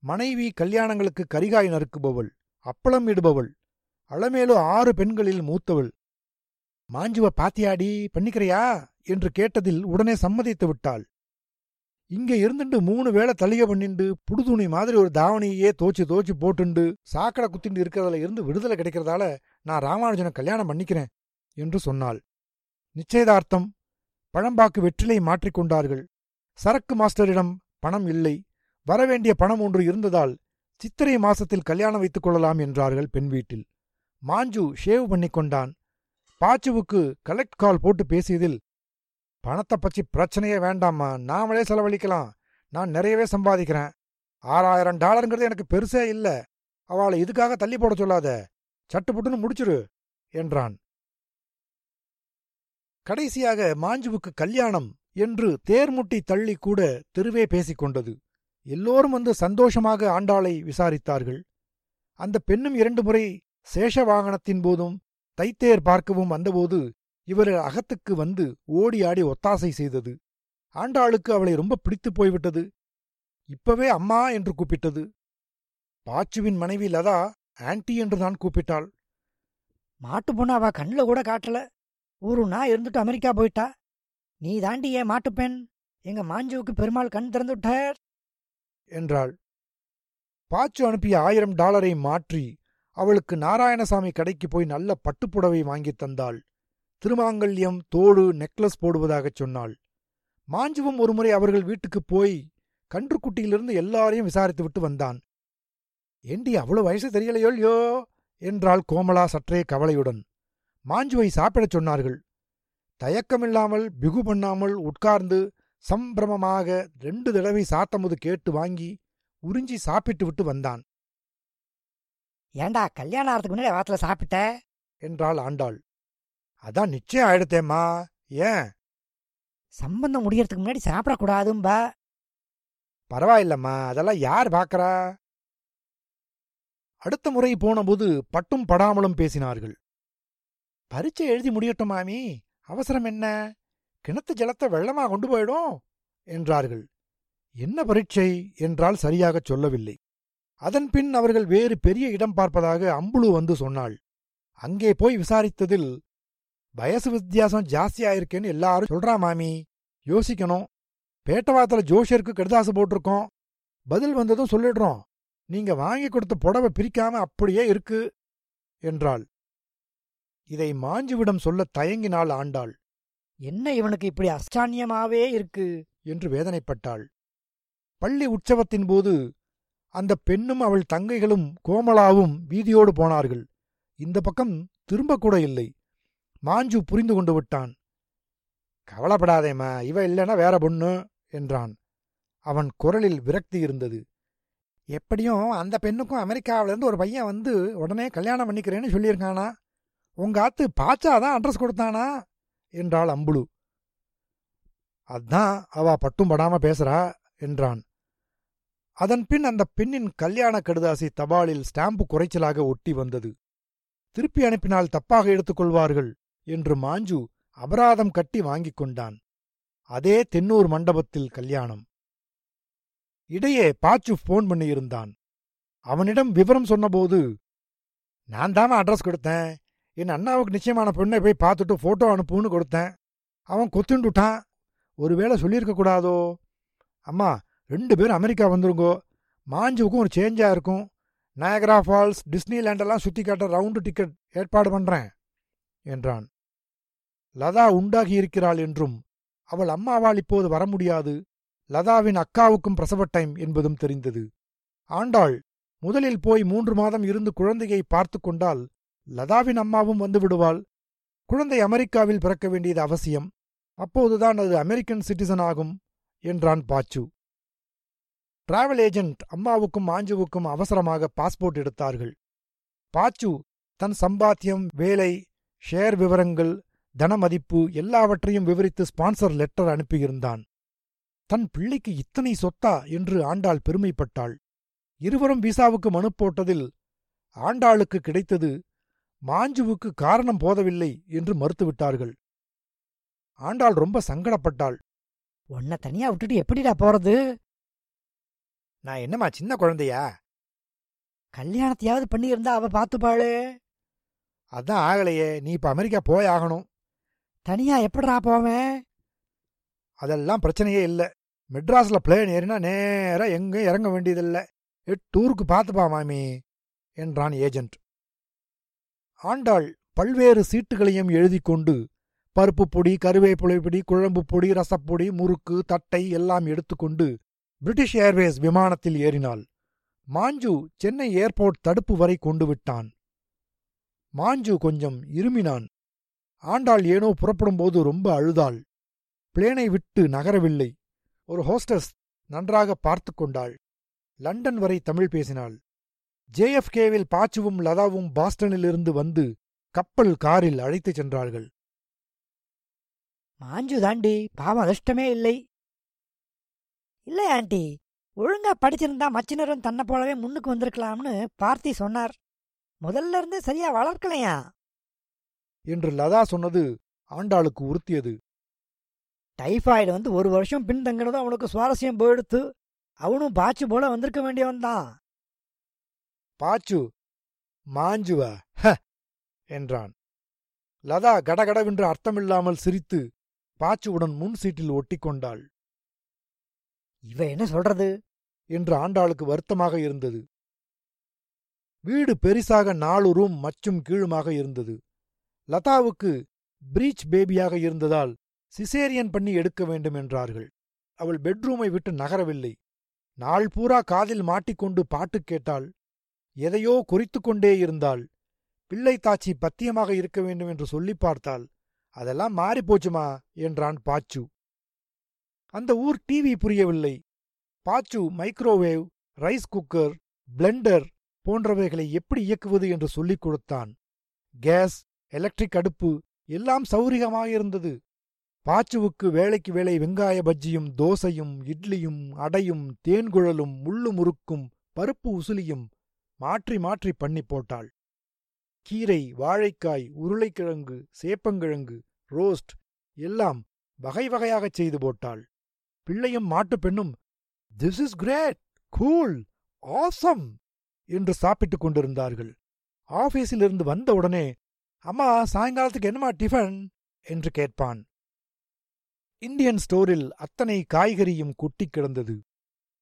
மனைவி கல்யாணங்களுக்கு கரிகாய் நறுக்குபவள் அப்பளம் இடுபவள் அளமேலு ஆறு பெண்களில் மூத்தவள். மாஞ்சுவ பாத்தியாடி பண்ணிக்கிறியா? என்று கேட்டதில் உடனே சம்மதித்து விட்டாள். இங்கே இருந்துட்டு மூணு வேளை தளிக பண்ணிண்டு புடுதுணி மாதிரி ஒரு தாவணியே தோச்சு தோச்சு போட்டுண்டு சாக்கடை குத்திண்டு இருக்கிறதுல இருந்து விடுதலை கிடைக்கிறதால நான் ராமானுஜனை கல்யாணம் பண்ணிக்கிறேன் என்று சொன்னாள். நிச்சயதார்த்தம். பழம்பாக்கு வெற்றிலை மாற்றிக்கொண்டார்கள் சரக்கு மாஸ்டரிடம் பணம் இல்லை. வரவேண்டிய பணம் ஒன்று இருந்ததால் சித்திரை மாசத்தில் கல்யாணம் வைத்துக் கொள்ளலாம் என்றார்கள் பெண் வீட்டில். மாஞ்சு ஷேவ் பண்ணிக்கொண்டான் பாச்சுவுக்கு கலெக்ட் கால் போட்டு பேசியதில் பணத்தை பற்றி பிரச்சனையே வேண்டாம்மா. நாமளே செலவழிக்கலாம். நான் நிறையவே சம்பாதிக்கிறேன். ஆறாயிரம் டாலருங்கிறது எனக்கு பெருசே இல்ல. அவளை இதுக்காக தள்ளி போட சொல்லாத. சட்டுப்புட்டுன்னு முடிச்சிரு என்றான். கடைசியாக மாஞ்சுவுக்கு கல்யாணம் என்று தேர்முட்டி தள்ளி கூட தெருவே பேசிக் கொண்டது. எல்லோரும் வந்து சந்தோஷமாக ஆண்டாளை விசாரித்தார்கள். அந்த பெண்ணும் இரண்டு முறை சேஷ வாகனத்தின் போதும் தைத்தேர் பார்க்கவும் வந்தபோது இவர் அகத்துக்கு வந்து ஓடி ஆடி ஒத்தாசை செய்தது. ஆண்டாளுக்கு அவளை ரொம்ப பிடித்துப் போய்விட்டது. இப்பவே அம்மா என்று கூப்பிட்டது. பாச்சுவின் மனைவி லதா ஆன்ட்டி என்று தான் கூப்பிட்டாள். மாட்டு பொண்ணு அவ கண்ணில் கூட காட்டல. ஒரு நாள் இருந்துட்டு அமெரிக்கா போயிட்டா. நீ தாண்டி ஏன் மாட்டுப்பெண் எங்க மாஞ்சுவுக்கு பெருமாள் கண் திறந்து விட்டார். என்றாள். பாச்சு அனுப்பிய ஆயிரம் டாலரை மாற்றி அவளுக்கு நாராயணசாமி கடைக்கு போய் நல்ல பட்டுப்புடவை வாங்கித் தந்தாள். திருமாங்கல்யம் தோடு நெக்லஸ் போடுவதாகச் சொன்னாள். மாஞ்சுவும் ஒருமுறை அவர்கள் வீட்டுக்குப் போய் கன்றுக்குட்டியிலிருந்து எல்லாரையும் விசாரித்துவிட்டு வந்தான். ஏண்டி அவ்வளவு வயசு தெரியலையோல்யோ என்றாள் கோமலா சற்றே கவலையுடன். மாஞ்சுவை சாப்பிடச் சொன்னார்கள். தயக்கமில்லாமல் பிகு பண்ணாமல் உட்கார்ந்து சம்பிரமமாக ரெண்டு தடவை சாத்தமுது கேட்டு வாங்கி உறிஞ்சி சாப்பிட்டு விட்டு வந்தான். ஏண்டா கல்யாணம் ஆகிறதுக்கு முன்னாடி வாரத்தில் சாப்பிட்ட? என்றாள் ஆண்டாள். அதான் நிச்சயம் ஆயிடுத்தேம்மா. ஏன்? சம்பந்தம் முடியறதுக்கு முன்னாடி சாப்பிடக்கூடாதும்பா. பரவாயில்லம்மா. அதெல்லாம் யார் பாக்கறா? அடுத்த முறை போனபோது பட்டும் படாமலும் பேசினார்கள். பரீட்சை எழுதி முடியட்டும் மாமி. அவசரம் என்ன? கிணத்து ஜலத்தை வெள்ளமா கொண்டு போயிடும் என்றார்கள். என்ன பரீட்சை என்றால் சரியாகச் சொல்லவில்லை. அதன் பின் அவர்கள் வேறு பெரிய இடம் பார்ப்பதாக அம்புலு வந்து சொன்னாள். அங்கே போய் விசாரித்ததில் வயசு வித்தியாசம் ஜாஸ்தியாயிருக்கேன்னு எல்லாரும் சொல்றா மாமி. யோசிக்கணும். பேட்டவாத்துல ஜோஷியருக்கு கெடுதாசு போட்டிருக்கோம். பதில் வந்ததும் சொல்லிடுறோம். நீங்க வாங்கி கொடுத்த புடவை பிரிக்காம அப்படியே இருக்கு என்றாள். இதை மாஞ்சுவிடம் சொல்லத் தயங்கினாள் ஆண்டாள். என்ன இவனுக்கு இப்படி அஷ்டானியமாவே இருக்கு? என்று வேதனைப்பட்டாள். பள்ளி உற்சவத்தின் போது அந்த பெண்ணும் அவள் தங்கைகளும் கோமலாவும் வீதியோடு போனார்கள். இந்த பக்கம் திரும்பக்கூட இல்லை. மாஞ்சு புரிந்து கொண்டு விட்டான். கவலைப்படாதேம்மா இவ இல்லைன்னா வேற பொண்ணு என்றான். அவன் குரலில் விரக்தி இருந்தது. எப்படியும் அந்த பெண்ணுக்கும் அமெரிக்காவிலேருந்து ஒரு பையன் வந்து உடனே கல்யாணம் பண்ணிக்கிறேன்னு சொல்லியிருக்கானா? உங்க ஆத்து பாச்சாதான் அட்ரஸ் கொடுத்தானா? என்றாள் அம்புலு. அதான் அவ பட்டும் படாம பேசுறா என்றான். அதன் பின் அந்த பெண்ணின் கல்யாண கடுதாசி தபாலில் ஸ்டாம்பு குறைச்சலாக ஒட்டி வந்தது. திருப்பி அனுப்பினால் தப்பாக எடுத்துக்கொள்வார்கள் என்று மாஞ்சு அபராதம் கட்டி வாங்கிக் கொண்டான். அதே தென்னூர் மண்டபத்தில் கல்யாணம். இடையே பாச்சு போன் பண்ணியிருந்தான். அவனிடம் விவரம் சொன்னபோது நான் தானே அட்ரஸ் கொடுத்தேன். என் அண்ணாவுக்கு நிச்சயமான பெண்ணை போய் பார்த்துட்டு ஃபோட்டோ அனுப்புன்னு கொடுத்தேன். அவன் கொத்துண்டுட்டான். ஒருவேளை சொல்லியிருக்க கூடாதோ? அம்மா ரெண்டு பேரும் அமெரிக்கா வந்துருங்கோ. மாஞ்சுவுக்கும் ஒரு சேஞ்சா இருக்கும். நயகரா ஃபால்ஸ் டிஸ்னி லேண்டெல்லாம் காட்ட ரவுண்டு டிக்கெட் ஏற்பாடு பண்ணுறேன் என்றான். லதா உண்டாகி இருக்கிறாள் என்றும் அவள் அம்மாவால் இப்போது வர முடியாது. லதாவின் அக்காவுக்கும் பிரசவ டைம் என்பதும் தெரிந்தது. ஆண்டாள் முதலில் போய் மூன்று மாதம் இருந்து குழந்தையை பார்த்து கொண்டால் லதாவின் அம்மாவும் வந்து விடுவாள். குழந்தை அமெரிக்காவில் பிறக்க வேண்டியது அவசியம். அப்போதுதான் அது அமெரிக்கன் சிட்டிசன் ஆகும் என்றான் பாச்சு. டிராவல் ஏஜென்ட் அம்மாவுக்கும் ஆஞ்சுவுக்கும் அவசரமாக பாஸ்போர்ட் எடுத்தார்கள். பாச்சு தன் சம்பாத்தியம் வேலை ஷேர் விவரங்கள் தன மதிப்பு எல்லாவற்றையும் விவரித்து ஸ்பான்சர் லெட்டர் அனுப்பியிருந்தான். தன் பிள்ளைக்கு இத்தனை சொத்தா என்று ஆண்டாள் பெருமைப்பட்டாள். இருவரும் விசாவுக்கு மனு போட்டதில் ஆண்டாளுக்கு கிடைத்தது மாஞ்சுவுக்கு காரணம் போதவில்லை என்று மறுத்துவிட்டார்கள். ஆண்டாள் ரொம்ப சங்கடப்பட்டாள். உன்னை தனியா விட்டுட்டு எப்படிடா போறது? நான் என்னம்மா சின்ன குழந்தையா? கல்யாணத்தையாவது பண்ணியிருந்தா அவ பாத்துப்பாளே அதான் ஆகலையே நீ இப்ப அமெரிக்கா போய் ஆகணும். தனியா எப்படா போவேன்? அதெல்லாம் பிரச்சனையே இல்ல. மெட்ராஸ்ல பிளேன் ஏறினா நேரா எங்கேயும் இறங்க வேண்டியதில்ல. டூருக்கு பார்த்துப்பா மாமி என்றான் ஏஜென்ட் ஆண்டாள் பல்வேறு சீட்டுகளையும் எழுதி கொண்டு பருப்பு பொடி கருவேப்பிலை பொடி குழம்பு பொடி ரசப்பொடி முறுக்கு தட்டை எல்லாம் எடுத்துக்கொண்டு பிரிட்டிஷ் ஏர்வேஸ் விமானத்தில் ஏறினாள். மாஞ்சு சென்னை ஏர்போர்ட் தடுப்பு வரை கொண்டு விட்டான். மாஞ்சு கொஞ்சம் இருமினான். ஆண்டாள் ஏனோ புறப்படும்போது ரொம்ப அழுதாள். பிளேனை விட்டு நகரவில்லை. ஒரு ஹோஸ்டஸ் நன்றாக பார்த்து கொண்டாள். லண்டன் வரை தமிழ் பேசினாள். ஜேஎஃப்கேவில் பாச்சுவும் லதாவும் பாஸ்டனிலிருந்து வந்து கப்பல் காரில் அழைத்துச் சென்றார்கள். மாஞ்சு தாண்டி பாவம் அதிர்ஷ்டமே இல்லை. இல்லை ஆண்டி ஒழுங்கா படிச்சிருந்தா மச்சினரும் தன்னை போலவே முன்னுக்கு வந்திருக்கலாம்னு பார்த்தி சொன்னார். முதல்ல இருந்து சரியா வளர்க்கலையா? என்று லதா சொன்னது ஆண்டாளுக்கு உறுத்தியது. டைஃபாய்டு வந்து ஒரு வருஷம் பின்தங்கினதும் அவனுக்கு சுவாரஸ்யம் போயிடுத்து அவனும் பாச்சு போல வந்திருக்க வேண்டியவன் தான். பாச்சு மாஞ்சுவா ஹ என்றான். லதா கடகடவென்று அர்த்தமில்லாமல் சிரித்து பாச்சுவுடன் முன் சீட்டில் ஒட்டிக்கொண்டாள். இவ என்ன சொல்றது? என்று ஆண்டாளுக்கு வருத்தமாக இருந்தது. வீடு பெரிசாக நாலு ரூம் மச்சும் கீழுமாக இருந்தது. லதாவுக்கு பிரீச் பேபியாக இருந்ததால் சிசேரியன் பண்ணி எடுக்க வேண்டும் என்றார்கள். அவள் பெட்ரூமை விட்டு நகரவில்லை. நாள் பூரா காதில் மாட்டிக்கொண்டு பாட்டு கேட்டாள். எதையோ குறித்துக் கொண்டே இருந்தாள். பிள்ளை தாச்சி பத்தியமாக இருக்க வேண்டும் என்று சொல்லிப் பார்த்தாள். அதெல்லாம் மாறிப்போச்சுமா என்றான் பாச்சு. அந்த ஊர் டிவி புரியவில்லை. பாச்சு மைக்ரோவேவ் ரைஸ் குக்கர் பிளெண்டர் போன்றவைகளை எப்படி இயக்குவது என்று சொல்லிக் கொடுத்தான். கேஸ் எலக்ட்ரிக் அடுப்பு எல்லாம் சௌரியமாக இருந்தது பாச்சுவுக்கு வேலைக்கு வேலை வெங்காய பஜ்ஜியும் தோசையும் இட்லியும் அடையும் தேன்குழலும் முள்ளு முறுக்கும் பருப்பு உசுலியும் மாற்றி மாற்றி பண்ணி போட்டாள். கீரை வாழைக்காய் உருளைக்கிழங்கு சேப்பங்கிழங்கு ரோஸ்ட் எல்லாம் வகை வகையாகச் செய்து போட்டாள். பிள்ளையும் மாட்டுப் பெண்ணும் this is great cool awesome என்று சாப்பிட்டுக் கொண்டிருந்தார்கள். ஆபீஸிலிருந்து வந்தவுடனே அம்மா சாயங்காலத்துக்கு என்னமா டிஃபன்? என்று கேட்பான். இந்தியன் ஸ்டோரில் அத்தனை காய்கறியும் கொட்டிக் கிடந்தது.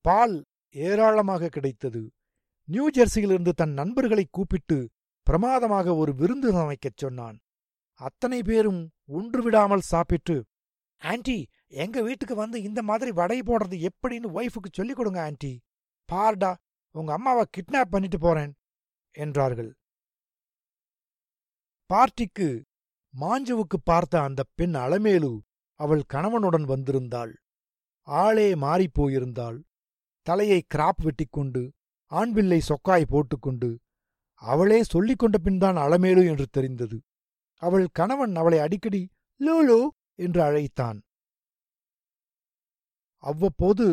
பால் ஏராளமாக கிடைத்தது. நியூ ஜெர்சியிலிருந்து தன் நண்பர்களை கூப்பிட்டு பிரமாதமாக ஒரு விருந்து சமைக்கச் சொன்னான். அத்தனை பேரும் ஒன்று விடாமல் சாப்பிட்டு ஆன்டி எங்க வீட்டுக்கு வந்து இந்த மாதிரி வடை போடுறது எப்படின்னு ஒய்ஃபுக்கு சொல்லிக் கொடுங்க ஆன்டி பார்டா உங்க அம்மாவை கிட்னாப் பண்ணிட்டு போறேன் என்றார்கள். பார்ட்டிக்கு மாஞ்சுவுக்கு பார்த்த அந்த பெண் அலமேலு அவள் கணவனுடன் வந்திருந்தாள். ஆளே மாறிப் போயிருந்தாள். தலையை கிராப் வெட்டிக்கொண்டு ஆண்பில்லை சொக்காய் போட்டுக்கொண்டு அவளே சொல்லிக் கொண்ட பின்தான் அலமேலு என்று தெரிந்தது. அவள் கணவன் அவளை அடிக்கடி லூலு என்று அழைத்தான். அவ்வப்போது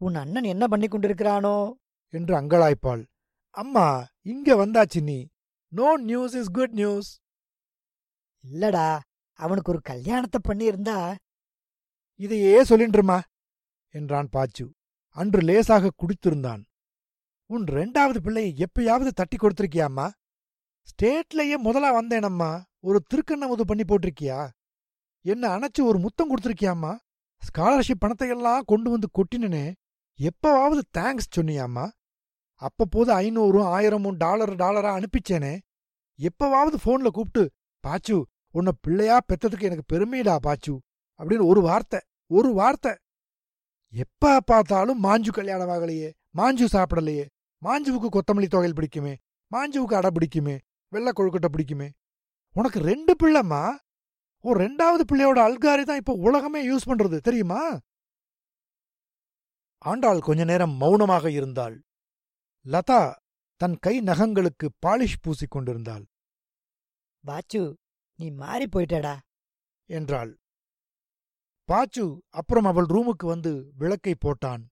உன் அண்ணன் என்ன பண்ணி கொண்டிருக்கிறானோ? என்று அங்கலாய்ப்பாள். அம்மா இங்க வந்தாச்சு நீ. No news is good news இல்லடா அவனுக்கு ஒரு கல்யாணத்தை பண்ணியிருந்தா இதையே சொல்லின்றுமா? என்றான் பாச்சு. அன்று லேசாக குடித்திருந்தான். உன் ரெண்டாவது பிள்ளையை எப்பயாவது தட்டி கொடுத்திருக்கியாம்மா? ஸ்டேட்லயே முதலா வந்தேனம்மா. ஒரு திருக்கண்ணமுது பண்ணி போட்டிருக்கியா? என்ன அணைச்சு ஒரு முத்தம் கொடுத்திருக்கியாம்மா? ஸ்காலர்ஷிப் பணத்தையெல்லாம் கொண்டு வந்து கொட்டினனே. எப்பவாவது தேங்க்ஸ் சொன்னியாம்மா? அப்பப்போது ஐநூறும் ஆயிரமும் டாலர் டாலரா அனுப்பிச்சேனே. எப்பவாவது போன்ல கூப்பிட்டு பாச்சு உன்னை பிள்ளையா பெத்ததுக்கு எனக்கு பெருமைடா பாச்சு அப்படின்னு ஒரு வார்த்தை ஒரு வார்த்தை. எப்ப பார்த்தாலும் மாஞ்சு கல்யாணம் ஆகலையே மாஞ்சு சாப்பிடலையே மாஞ்சுவுக்கு கொத்தமல்லி தொகையில் பிடிக்குமே மாஞ்சுவுக்கு அடை பிடிக்குமே வெள்ளை கொழுக்கட்டை பிடிக்குமே. உனக்கு ரெண்டு பிள்ளைம்மா? ஒரு ரெண்டாவது பிள்ளையோட அல்காரி தான் இப்போ உலகமே யூஸ் பண்றது தெரியுமா? ஆண்டாள் கொஞ்ச நேரம் மௌனமாக இருந்தாள். லதா தன் கை நகங்களுக்கு பாலிஷ் பூசிக் கொண்டிருந்தாள். பாச்சு நீ மாறி போயிட்டடா. என்றாள். பாச்சு அப்புறம் அவள் ரூமுக்கு வந்து விளக்கை போட்டான்.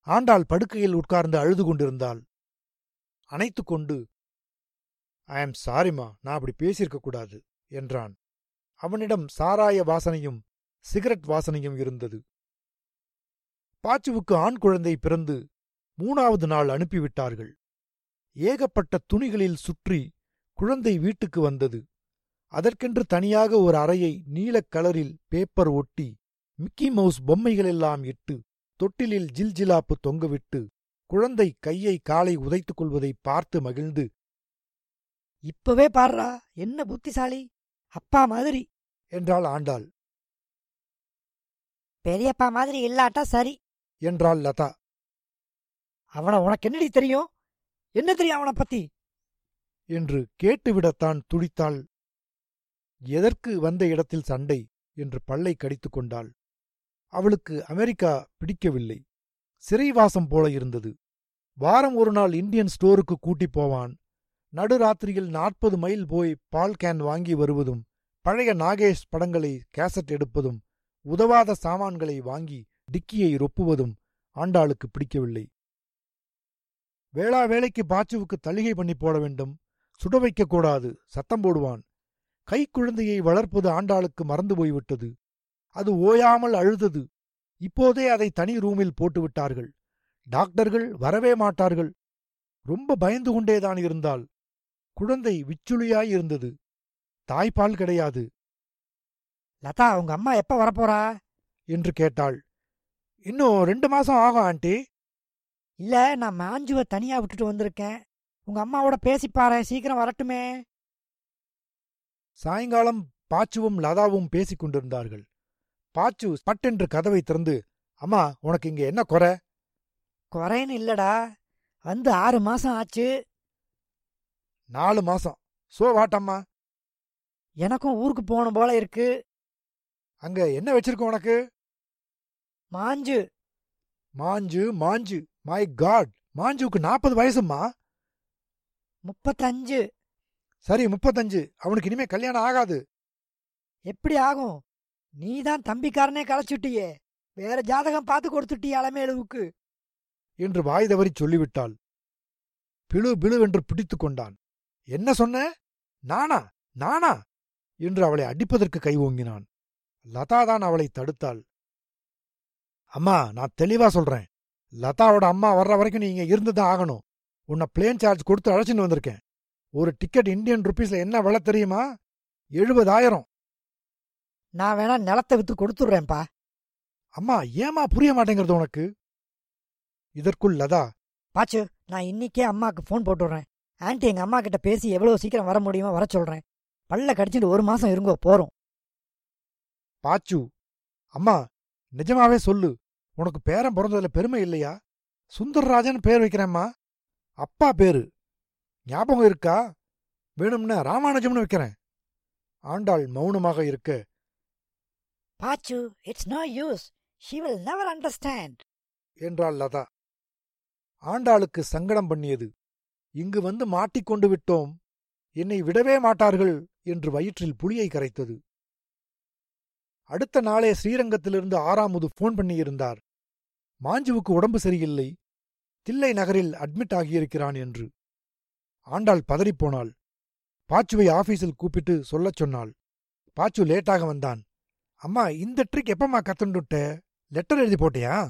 ஆண்டாள் படுக்கையில் உட்கார்ந்து அழுது கொண்டிருந்தாள். அணைத்துக் கொண்டு ஐ ஆம் சாரிமா நான் அப்படி பேசியிருக்க கூடாது என்றான். அவனிடம் சாராய வாசனையும் சிகரெட் வாசனையும் இருந்தது. பாச்சுவுக்கு ஆண் குழந்தை பிறந்து மூணாவது நாள் அனுப்பிவிட்டார்கள். ஏகப்பட்ட துணிகளில் சுற்றி குழந்தை வீட்டுக்கு வந்தது. அதற்கென்று தனியாக ஒரு அறையை நீலக் கலரில் பேப்பர் ஒட்டி மிக்கி மவுஸ் பொம்மைகளெல்லாம் இட்டு தொட்டிலில் ஜில்ஜிலாப்பு தொங்கவிட்டு குழந்தை கையை காலை உதைத்துக் கொள்வதை பார்த்து மகிழ்ந்து இப்பவே பாருடா என்ன புத்திசாலி அப்பா மாதிரி என்றாள் ஆண்டாள். பெரியப்பா மாதிரி இல்லாட்டா சரி என்றாள் லதா. அவனை உனக்கு என்னடி தெரியும்? என்ன தெரியும் அவனை பத்தி? என்று கேட்டுவிடத்தான் துடித்தாள். எதற்கு வந்த இடத்தில் சண்டை? என்று பல்லை கடித்துக் கொண்டாள். அவளுக்கு அமெரிக்கா பிடிக்கவில்லை. சிறைவாசம் போல இருந்தது. வாரம் ஒரு நாள் இந்தியன் ஸ்டோருக்கு கூட்டிப் போவான். நடுராத்திரியில் நாற்பது மைல் போய் பால் கேன் வாங்கி வருவதும் பழைய நாகேஷ் படங்களை கேசட் எடுப்பதும் உதவாத சாமான்களை வாங்கி டிக்கியை ரொப்புவதும் ஆண்டாளுக்கு பிடிக்கவில்லை. வேளா வேளைக்கு பாச்சுவுக்கு தளிகை பண்ணி போட வேண்டும். சுட வைக்கக்கூடாது சத்தம் போடுவான். கைக்குழந்தையை வளர்ப்பது ஆண்டாளுக்கு மறந்து போய்விட்டது. அது ஓயாமல் அழுதது. இப்போதே அதை தனி ரூமில் போட்டுவிட்டார்கள். டாக்டர்கள் வரவே மாட்டார்கள். ரொம்ப பயந்து கொண்டேதான் இருந்தாள். குழந்தை விச்சுளியாய் இருந்தது. தாய்ப்பால் கிடையாது. லதா உங்க அம்மா எப்ப வரப்போறா? என்று கேட்டாள். இன்னும் ரெண்டு மாசம் ஆகும் ஆண்டி. இல்ல நான் மாஞ்சுவை தனியா விட்டுட்டு வந்திருக்கேன். உங்க அம்மாவோட பேசிப்பாரேன் சீக்கிரம் வரட்டுமே. சாயங்காலம் பாச்சுவும் லதாவும் பேசிக் கொண்டிருந்தார்கள். பாச்சு பட்டென்று கதவை திறந்து அம்மா உனக்கு இங்க என்ன குறை? குறைன்னு இல்லடா. வந்து ஆறு மாசம் ஆச்சு. நாலு மாசம். சோ வாட்டம்மா. எனக்கும் ஊருக்கு போகணும் போல இருக்கு. அங்க என்ன வச்சிருக்க உனக்கு? மாஞ்சு. மாஞ்சு மாஞ்சு. மை காட் மாஞ்சுவுக்கு நாற்பது வயசும்மா? முப்பத்தஞ்சு. சரி முப்பத்தஞ்சு. அவனுக்கு இனிமே கல்யாணம் ஆகாது. எப்படி ஆகும்? நீ தான் தம்பிக்காரனே களைச்சுட்டியே வேற ஜாதகம் பார்த்து கொடுத்துட்டியே அலமேலுவுக்கு. என்று வாய் தவறிச் சொல்லிவிட்டாள். பிழு பிழுவென்று பிடித்துக் கொண்டான். என்ன சொன்ன? நானா? நானா? என்று அவளை அடிப்பதற்கு கை ஓங்கினான். லதா தான் அவளை தடுத்தாள். அம்மா நான் தெளிவா சொல்றேன். லதாவோட அம்மா வர்ற வரைக்கும் நீ இங்க இருந்துதான் ஆகணும். உன்னை பிளேன் சார்ஜ் கொடுத்து அழைச்சிட்டு வந்திருக்கேன். ஒரு டிக்கெட் இந்தியன் ருபீஸ்ல என்ன விலை தெரியுமா? எழுபதாயிரம். நான் வேணா நிலத்தை வித்து கொடுத்துடுறேன்ப்பா. அம்மா ஏமா புரிய மாட்டேங்கிறது உனக்கு? இதற்குள் லதா பாச்சு நான் இன்னிக்கே அம்மாக்கு ஃபோன் போட்டுடுறேன். ஆன்ட்டி எங்க அம்மா கிட்ட பேசி எவ்வளவு சீக்கிரம் வர முடியுமோ வர சொல்றேன். பல்ல கடிச்சிட்டு ஒரு மாசம் இருங்கோ போறோம். பாச்சு அம்மா நிஜமாவே சொல்லு. உனக்கு பேரன் பிறந்ததுல பெருமை இல்லையா? சுந்தர்ராஜன் பேர் வைக்கிறேம்மா. அப்பா பேரு. ஞாபகம் இருக்கா? வேணும்னா ராமானுஜம்னு வைக்கிறேன். ஆண்டாள் மௌனமாக இருக்க. பாச்சு it's no use she will never understand என்றாள் லதா. ஆண்டாளுக்கு சங்கடம் பண்ணியது. இங்கு வந்து மாட்டிக்கொண்டு விட்டோம். என்னை விடவே மாட்டார்கள் என்று வயிற்றில் புளியை கரைத்தது. அடுத்த நாளே ஸ்ரீரங்கத்திலிருந்து ஆறாமுது போன் பண்ணியிருந்தார். மாஞ்சுவுக்கு உடம்பு சரியில்லை. தில்லை நகரில் அட்மிட் ஆகியிருக்கிறான் என்று. ஆண்டாள் பதறிப்போனாள் பாச்சுவை ஆபீஸில் கூப்பிட்டு சொல்லச் சொன்னாள். பாச்சு லேட்டாக வந்தான். அம்மா இந்த ட்ரிக் எப்பம்மா கத்துண்டுட்ட? லெட்டர் எழுதி போட்டியா?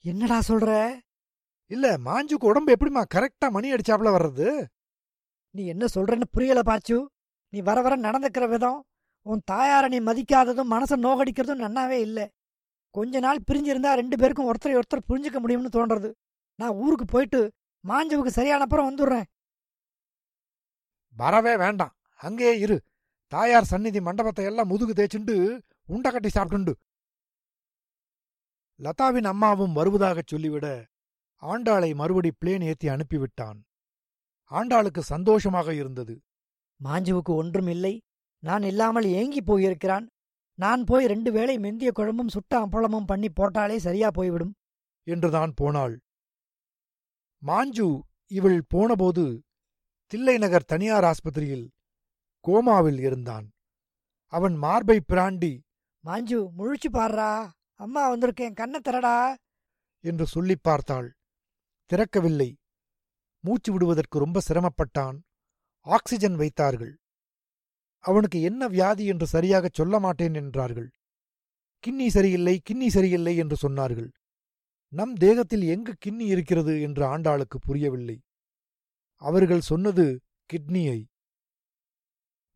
என்னடா சொல்ற? இல்ல மாஞ்சுக்கு உடம்பு எப்படிம்மா கரெக்டா மணி அடிச்சாப்ல வர்றது? நீ என்ன சொல்றன்னு புரியல பாச்சு. நீ வர வர நடந்துக்கிற விதம். உன் தாயார நீ மதிக்காததும் மனசை நோகடிக்கிறதும் நன்னாவே இல்ல. கொஞ்ச நாள் பிரிஞ்சிருந்தா ரெண்டு பேருக்கும் ஒருத்தரை ஒருத்தர் புரிஞ்சுக்க முடியும்னு தோன்றது. நான் ஊருக்கு போயிட்டு மாஞ்சவுக்கு சரியான அப்புறம் வந்துடுறேன். வரவே வேண்டாம். அங்கேயே இரு. தாயார் சந்நிதி மண்டபத்தை எல்லாம் முதுகு தேய்ச்சுண்டு உண்டை கட்டி சாப்பிட்டுண்டு. லதாவின் அம்மாவும் வருவதாகச் சொல்லிவிட ஆண்டாளை மறுபடி பிளேன் ஏத்தி அனுப்பிவிட்டான். ஆண்டாளுக்கு சந்தோஷமாக இருந்தது. மாஞ்சுவுக்கு ஒன்றும் இல்லை. நான் இல்லாமல் ஏங்கி போயிருக்கிறான். நான் போய் ரெண்டு வேளை மெந்திய குழம்பும் சுட்ட அப்பளமும் பண்ணி போட்டாலே சரியா போய்விடும். என்றுதான் போனாள். மாஞ்சு இவள் போனபோது தில்லை நகர் தனியார் ஆஸ்பத்திரியில் கோமாவில் இருந்தான். அவன் மார்பை பிராண்டி மாஞ்சு முழிச்சு பாடுறா அம்மா வந்திருக்கேன் கண்ணை திறடா. என்று சொல்லிப் பார்த்தாள். திறக்கவில்லை. மூச்சு விடுவதற்கு ரொம்ப சிரமப்பட்டான். ஆக்சிஜன் வைத்தார்கள். அவனுக்கு என்ன வியாதி என்று சரியாகச் சொல்ல மாட்டேன் என்றார்கள். கிண்ணி சரியில்லை கிண்ணி சரியில்லை என்று சொன்னார்கள். நம் தேகத்தில் எங்கு கிண்ணி இருக்கிறது என்று ஆண்டாளுக்கு புரியவில்லை. அவர்கள் சொன்னது கிட்னியை.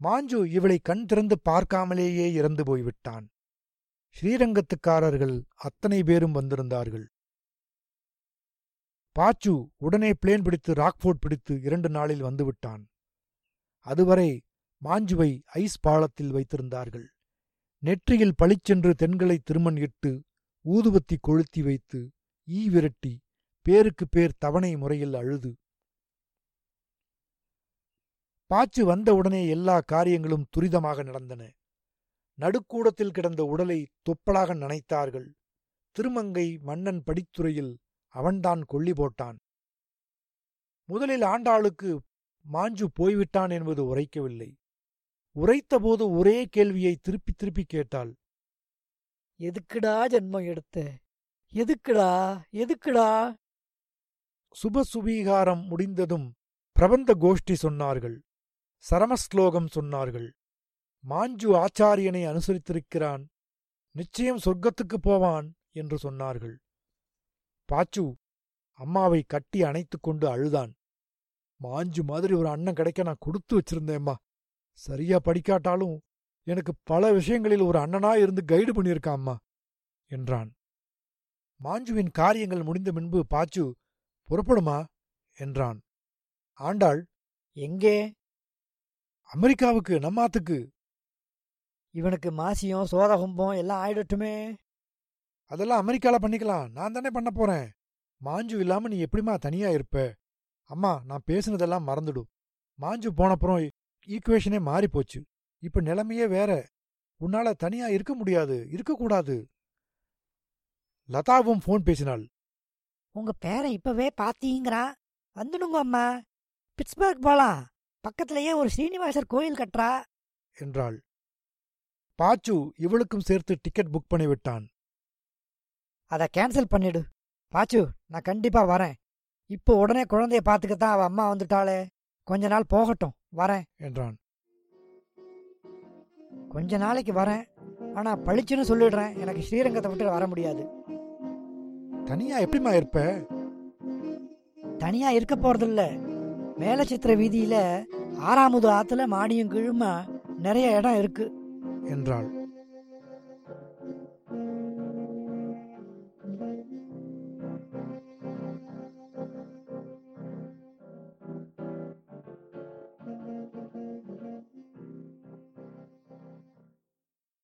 மாஞ்சு இவளை கண் திறந்து பார்க்காமலேயே இறந்து போய்விட்டான். ஸ்ரீரங்கத்துக்காரர்கள் அத்தனை பேரும் வந்திருந்தார்கள். பாச்சு உடனே பிளேன் பிடித்து ராக்ஃபோர்ட் பிடித்து இரண்டு நாளில் வந்துவிட்டான். அதுவரை மாஞ்சுவை ஐஸ் பாலத்தில் வைத்திருந்தார்கள். நெற்றியில் பளிச்சென்று தென்களை திருமண் இட்டு ஊதுபத்தி கொளுத்தி வைத்து ஈ விரட்டி பேருக்கு பேர் தவணை முறையில் அழுது. பாச்சு வந்தவுடனே எல்லா காரியங்களும் துரிதமாக நடந்தன. நடுக்கூடத்தில் கிடந்த உடலை தொப்பலாக நனைத்தார்கள். திருமங்கை மன்னன் படித்துறையில் அவன்தான் கொள்ளி போட்டான். முதலில் ஆண்டாளுக்கு மாஞ்சு போய்விட்டான் என்பது உரைக்கவில்லை. உரைத்தபோது ஒரே கேள்வியை திருப்பி திருப்பி கேட்டாள். எதுக்குடா ஜென்மம் எடுத்த? எதுக்குடா? எதுக்குடா? சுபசுபீகாரம் முடிந்ததும் பிரபந்த கோஷ்டி சொன்னார்கள். சரமஸ்லோகம் சொன்னார்கள். மாஞ்சு ஆச்சாரியனை அனுசரித்திருக்கிறான். நிச்சயம் சொர்க்கத்துக்குப் போவான் என்று சொன்னார்கள். பாச்சு அம்மாவை கட்டி அணைத்துக் கொண்டு அழுதான். மாஞ்சு மாதிரி ஒரு அண்ணன் கிடைக்க நான் கொடுத்து வச்சிருந்தேம்மா. சரியா படிக்காட்டாலும் எனக்கு பல விஷயங்களில் ஒரு அண்ணனா இருந்து கைடு பண்ணியிருக்கான் அம்மா என்றான். மாஞ்சுவின் காரியங்கள் முடிந்த முன்பு பாச்சு புறப்படுமா? என்றான். ஆண்டாள் எங்கே? அமெரிக்காவுக்கு நம்மாத்துக்கு. இவனுக்கு மாசியம் சோதகும்பம் எல்லாம் ஆயிடட்டுமே. அதெல்லாம் அமெரிக்கால பண்ணிக்கலாம் நான் தானே பண்ண போறேன். மாஞ்சு இல்லாம நீ எப்படிம்மா தனியா இருப்ப? அம்மா நான் பேசுனதெல்லாம் மறந்துடும் மாஞ்சு போனப்புறம் ஈக்குவேஷனே மாறி போச்சு. இப்ப நிலைமையே வேற. உன்னால தனியா இருக்க முடியாது. இருக்கக்கூடாது லதாவும் ஃபோன் பேசினாள். உங்க பேரை இப்பவே பாத்தீங்கிறான் வந்துடுங்க அம்மா. பிட்ஸ்பர்க் போலாம் பக்கத்திலேயே ஒரு ஸ்ரீனிவாசர் கோயில் கட்டுறா. என்றாள். பாச்சு இவளுக்கும் சேர்த்து டிக்கெட் புக் பண்ணிவிட்டான் அதை கேன்சல் பண்ணிடு. பாச்சு நான் கண்டிப்பா வரேன். இப்போ உடனே குழந்தைய பார்த்துக்கத்தான் அவ அம்மா வந்துட்டாளே. கொஞ்ச நாள் போகட்டும். வரேன் என்றான். கொஞ்ச நாளைக்கு வரேன் ஆனா பளிச்சுன்னு சொல்லிடுறேன் எனக்கு ஸ்ரீரங்கத்தை விட்டு வர முடியாது. தனியா எப்படிம்மா இருப்ப? தனியா இருக்க போறதில்ல. மேலச்சித்திர வீதியில ஆறாமுது ஆத்துல மாடியும் கீழுமா நிறைய இடம் இருக்கு என்றாள்.